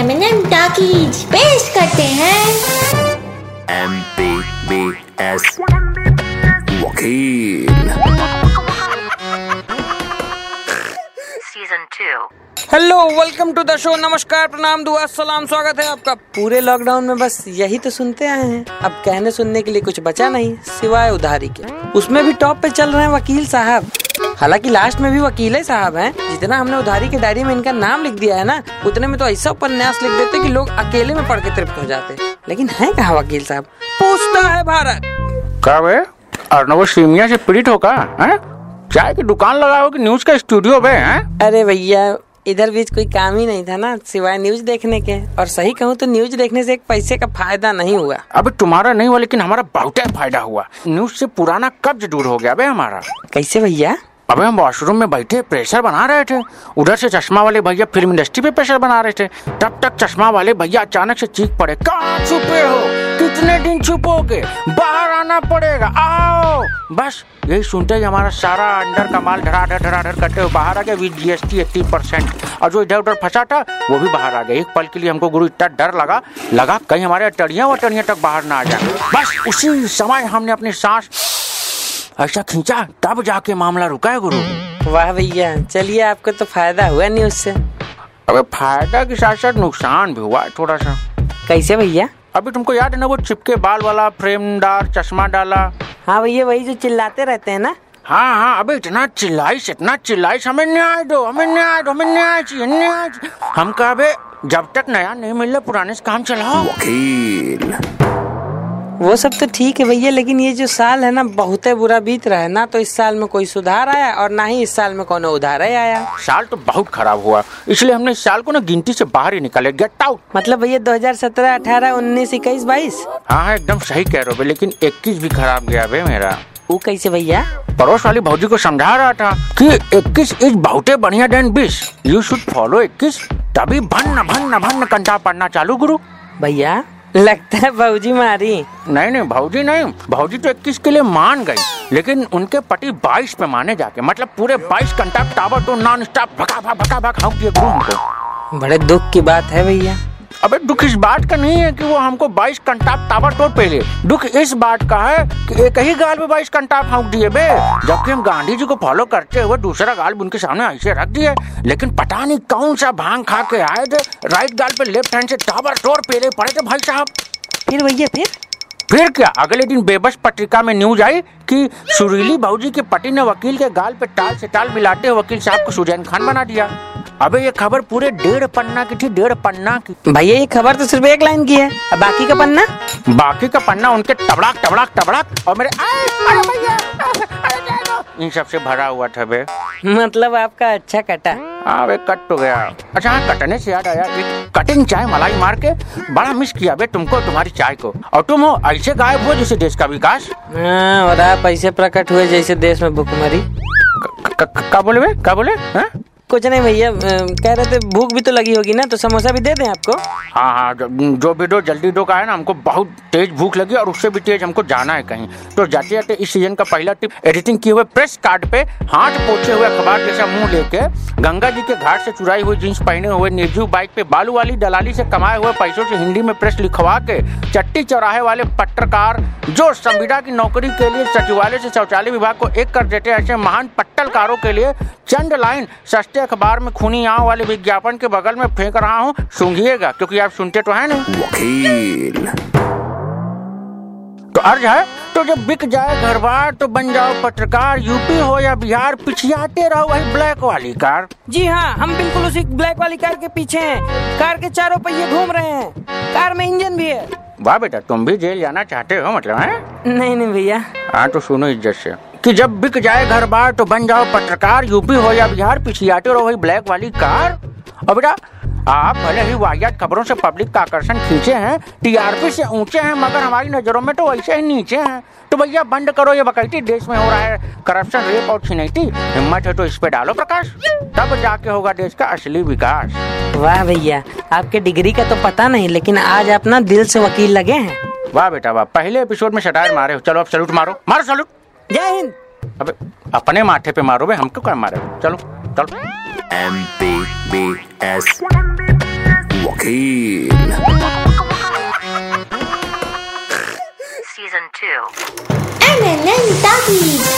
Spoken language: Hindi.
एम टाकीज पेश करते हैं। एम पी बी एस वकील। Season 2. Hello welcome to the show नमस्कार प्रणाम दुआ सलाम स्वागत है आपका। पूरे लॉकडाउन में बस यही तो सुनते आए हैं। अब कहने सुनने के लिए कुछ बचा नहीं सिवाय उधारी के। उसमें भी टॉप पे चल रहे हैं वकील साहब। हालाँकि लास्ट में भी वकील ही साहब हैं। जितना हमने उधारी की डायरी में इनका नाम लिख दिया है ना उतने में तो ऐसा उपन्यास लिख देते कि लोग अकेले में पढ़ के तृप्त हो जाते। लेकिन है कहा वकील साहब? पूछता है भारत। क्या बे अर्नव सीमिया से पीड़ित हो का हैं? चाय की दुकान लगाओ कि न्यूज़ का स्टूडियो बे हैं? अरे भैया इधर बीच कोई काम ही नहीं था ना सिवाय न्यूज़ देखने के। और सही कहूँ तो न्यूज़ देखने से एक पैसे का फ़ायदा नहीं हुआ। अबे तुम्हारा नहीं हुआ लेकिन हमारा बहुत फ़ायदा हुआ। न्यूज़ से पुराना कब्ज दूर हो गया बे हमारा। कैसे भैया? अबे हम वॉशरूम में बैठे प्रेशर बना रहे थे। उधर से चश्मा वाले भैया फ़िल्म इंडस्ट्री पे प्रेशर बना रहे थे। तब तक चश्मा वाले भैया अचानक से चीख पड़े, कहाँ छुपे हो? कितने दिन छुपोगे? बाहर आना पड़ेगा, आओ! बस यही सुनते ही हमारा सारा अंडर का माल धड़ाधड़ धड़ाधड़ करते हुए बाहर आ गया विद जीएसटी एट्टी परसेंट और जो इधर उधर फंसा था, वो भी बाहर आ गया। एक पल के लिए हमको गुरु इतना डर लगा लगा कहीं हमारे अटड़ियाँ वटड़ियाँ तक बाहर ना आ जाए। बस उसी समय हमने अपनी सांस ऐसा खींचा। तब जाके मामला रुका है गुरु। वाह भैया चलिए आपको तो फ़ायदा हुआ नहीं उससे अबे फ़ायदा के साथ साथ नुकसान भी हुआ थोड़ा सा कैसे भैया? अभी तुमको याद है ना वो चिपके बाल वाला फ्रेमदार चश्मा डाला? हाँ भैया वही जो चिल्लाते रहते हैं ना? हाँ हाँ अबे इतना चिल्लाइश इतना चिल्लाइश हमें न्याय दो हमें न्याय दो हमें न्याय चाहिए न्याय हम कहा जब तक नया नहीं मिल रहा पुराने से काम चलाओ। वकील। वो सब तो ठीक है भैया लेकिन ये जो साल है ना बहुत बुरा बीत रहा है। ना तो इस साल में कोई सुधार आया और ना ही इस साल में कोनो उधार ही आया। साल तो बहुत खराब हुआ। इसलिए हमने इस साल को ना गिनती से बाहर ही निकाले। गेट आउट मतलब भैया 2017, 18, 19, 21, 22 हाँ हाँ एकदम सही कह रहे हो लेकिन इक्कीस भी खराब गया बे मेरा। वो कैसे भैया? पड़ोस वाली भौजी को समझा रहा था कि 21 इज़ बहुते बढ़िया देन 20 यू शुड फॉलो 21 तभी भन्न भन्न भन्न कंटा पढ़ना चालू गुरु। भैया लगता है भाजी मारी। नहीं नहीं भाजी नहीं। भाजी तो 21 के लिए मान गई। लेकिन उनके पति 22 पे माने जाके मतलब पूरे 22 घंटा टावर तो नॉन स्टॉप भगा भगा भगा भगा बड़े दुख की बात है भैया। अबे दुख इस बात का नहीं है कि वो हमको 22 घंटा टावर तोड़ पहले। दुख इस बात का है कि एक ही गाल में 22 घंटा हाँक दिए बे। जबकि हम गांधी जी को फॉलो करते हुए दूसरा गाल उनके सामने ऐसे रख दिए। लेकिन पता नहीं कौन सा भाँग खा के आए थे। राइट गाल पे लेफ़्ट हैंड से टावर तोड़ पहले पड़े थे भाई साहब। फिर भैया फिर? फिर क्या? अगले दिन बेबस पत्रिका में न्यूज़ आई कि सुरीली भाजी के पति ने वकील के गाल पे टाल से टाल मिलाते हुए वकील साहब को सुजैन खान बना दिया। अबे ये खबर पूरे डेढ़ पन्ना की थी डेढ़ पन्ना की। भैया ये खबर तो सिर्फ़ एक लाइन की है। अब बाकी का पन्ना? बाकी का पन्ना उनके टबड़ाक टबड़ाक टबड़ाक और मेरे अरे भैया। इन सबसे भरा हुआ था बे। मतलब आपका अच्छा कटा। हाँ बे कट तो गया। अच्छा हाँ कटने से याद आया कटिंग चाय मलाई मार के बड़ा मिस किया बे तुमको तुम्हारी चाय को। और तुम हो ऐसे गायब हो जैसे देश का विकास। हाँ, और आप ऐसे प्रकट हुए जैसे देश में भूखमरी। क- क- क- का बोले बे? का बोले? हाँ? कुछ नहीं भैया कह रहे थे भूख भी तो लगी होगी ना तो समोसा भी दे दें आपको? हाँ हाँ जो, भी दो जल्दी दो का है ना हमको बहुत तेज भूख लगी और उससे भी तेज हमको जाना है कहीं। तो जाते जाते इस सीज़न का पहला टिप एडिटिंग किए हुए प्रेस कार्ड पे हाथ पोछे हुए अखबार जैसा मुँह लेके गंगा जी के घाट से चुराई हुई जींस पहने हुए निर्जीव बाइक पे बालू वाली दलाली से कमाए हुए पैसों से हिंदी में प्रेस लिखवा के चट्टी चौराहे वाले पत्रकार जो संविदा की नौकरी के लिए सचिवालय से शौचालय विभाग को एक कर देते ऐसे महान पट्टलकारों के लिए चंद लाइन सस्ते अखबार में खूनी आंव वाले विज्ञापन के बगल में फेंक रहा हूँ सूंघिएगा क्योंकि आप सुनते तो है नहीं। वकील। तो अर्ज़ है तो जब बिक जाए घर बार तो बन जाओ पत्रकार यूपी हो या बिहार पिछियाते रहो वही ब्लैक वाली कार। जी हाँ हम बिल्कुल उसी ब्लैक वाली कार के पीछे हैं। कार के चारों पहिए घूम रहे हैं। कार में इंजन भी है। वाह बेटा तुम भी जेल जाना चाहते हो मतलब है? नहीं नहीं भैया। हाँ तो सुनो इज़्ज़त से। कि जब बिक जाए घर बार तो बन जाओ पत्रकार। यूपी हो या बिहार पिछियाते रहो वही ब्लैक वाली कार। और बेटा आप भले ही वाहियात खबरों से पब्लिक का आकर्षण खींचे हैं टीआरपी से ऊँचे हैं मगर हमारी नज़रों में तो वैसे ही नीचे हैं। तो भैया बंद करो ये बकैती। देश में हो रहा है करप्शन रेप और छिनैती। हिम्मत है तो इस पे डालो प्रकाश। तब जाके होगा देश का असली विकास। वाह भैया आपके डिग्री का तो पता नहीं लेकिन आज आप ना दिल से वकील लगे हैं। वाह बेटा वाह। पहले एपिसोड में शटायर मारे हो। चलो अब सलूट मारो। मारो सलूट। जय हिंद अबे अपने माथे पे मारो बे हमको क्या मारे चलो चलो एम पी बी एस वकील Season 2. MNN Talkies.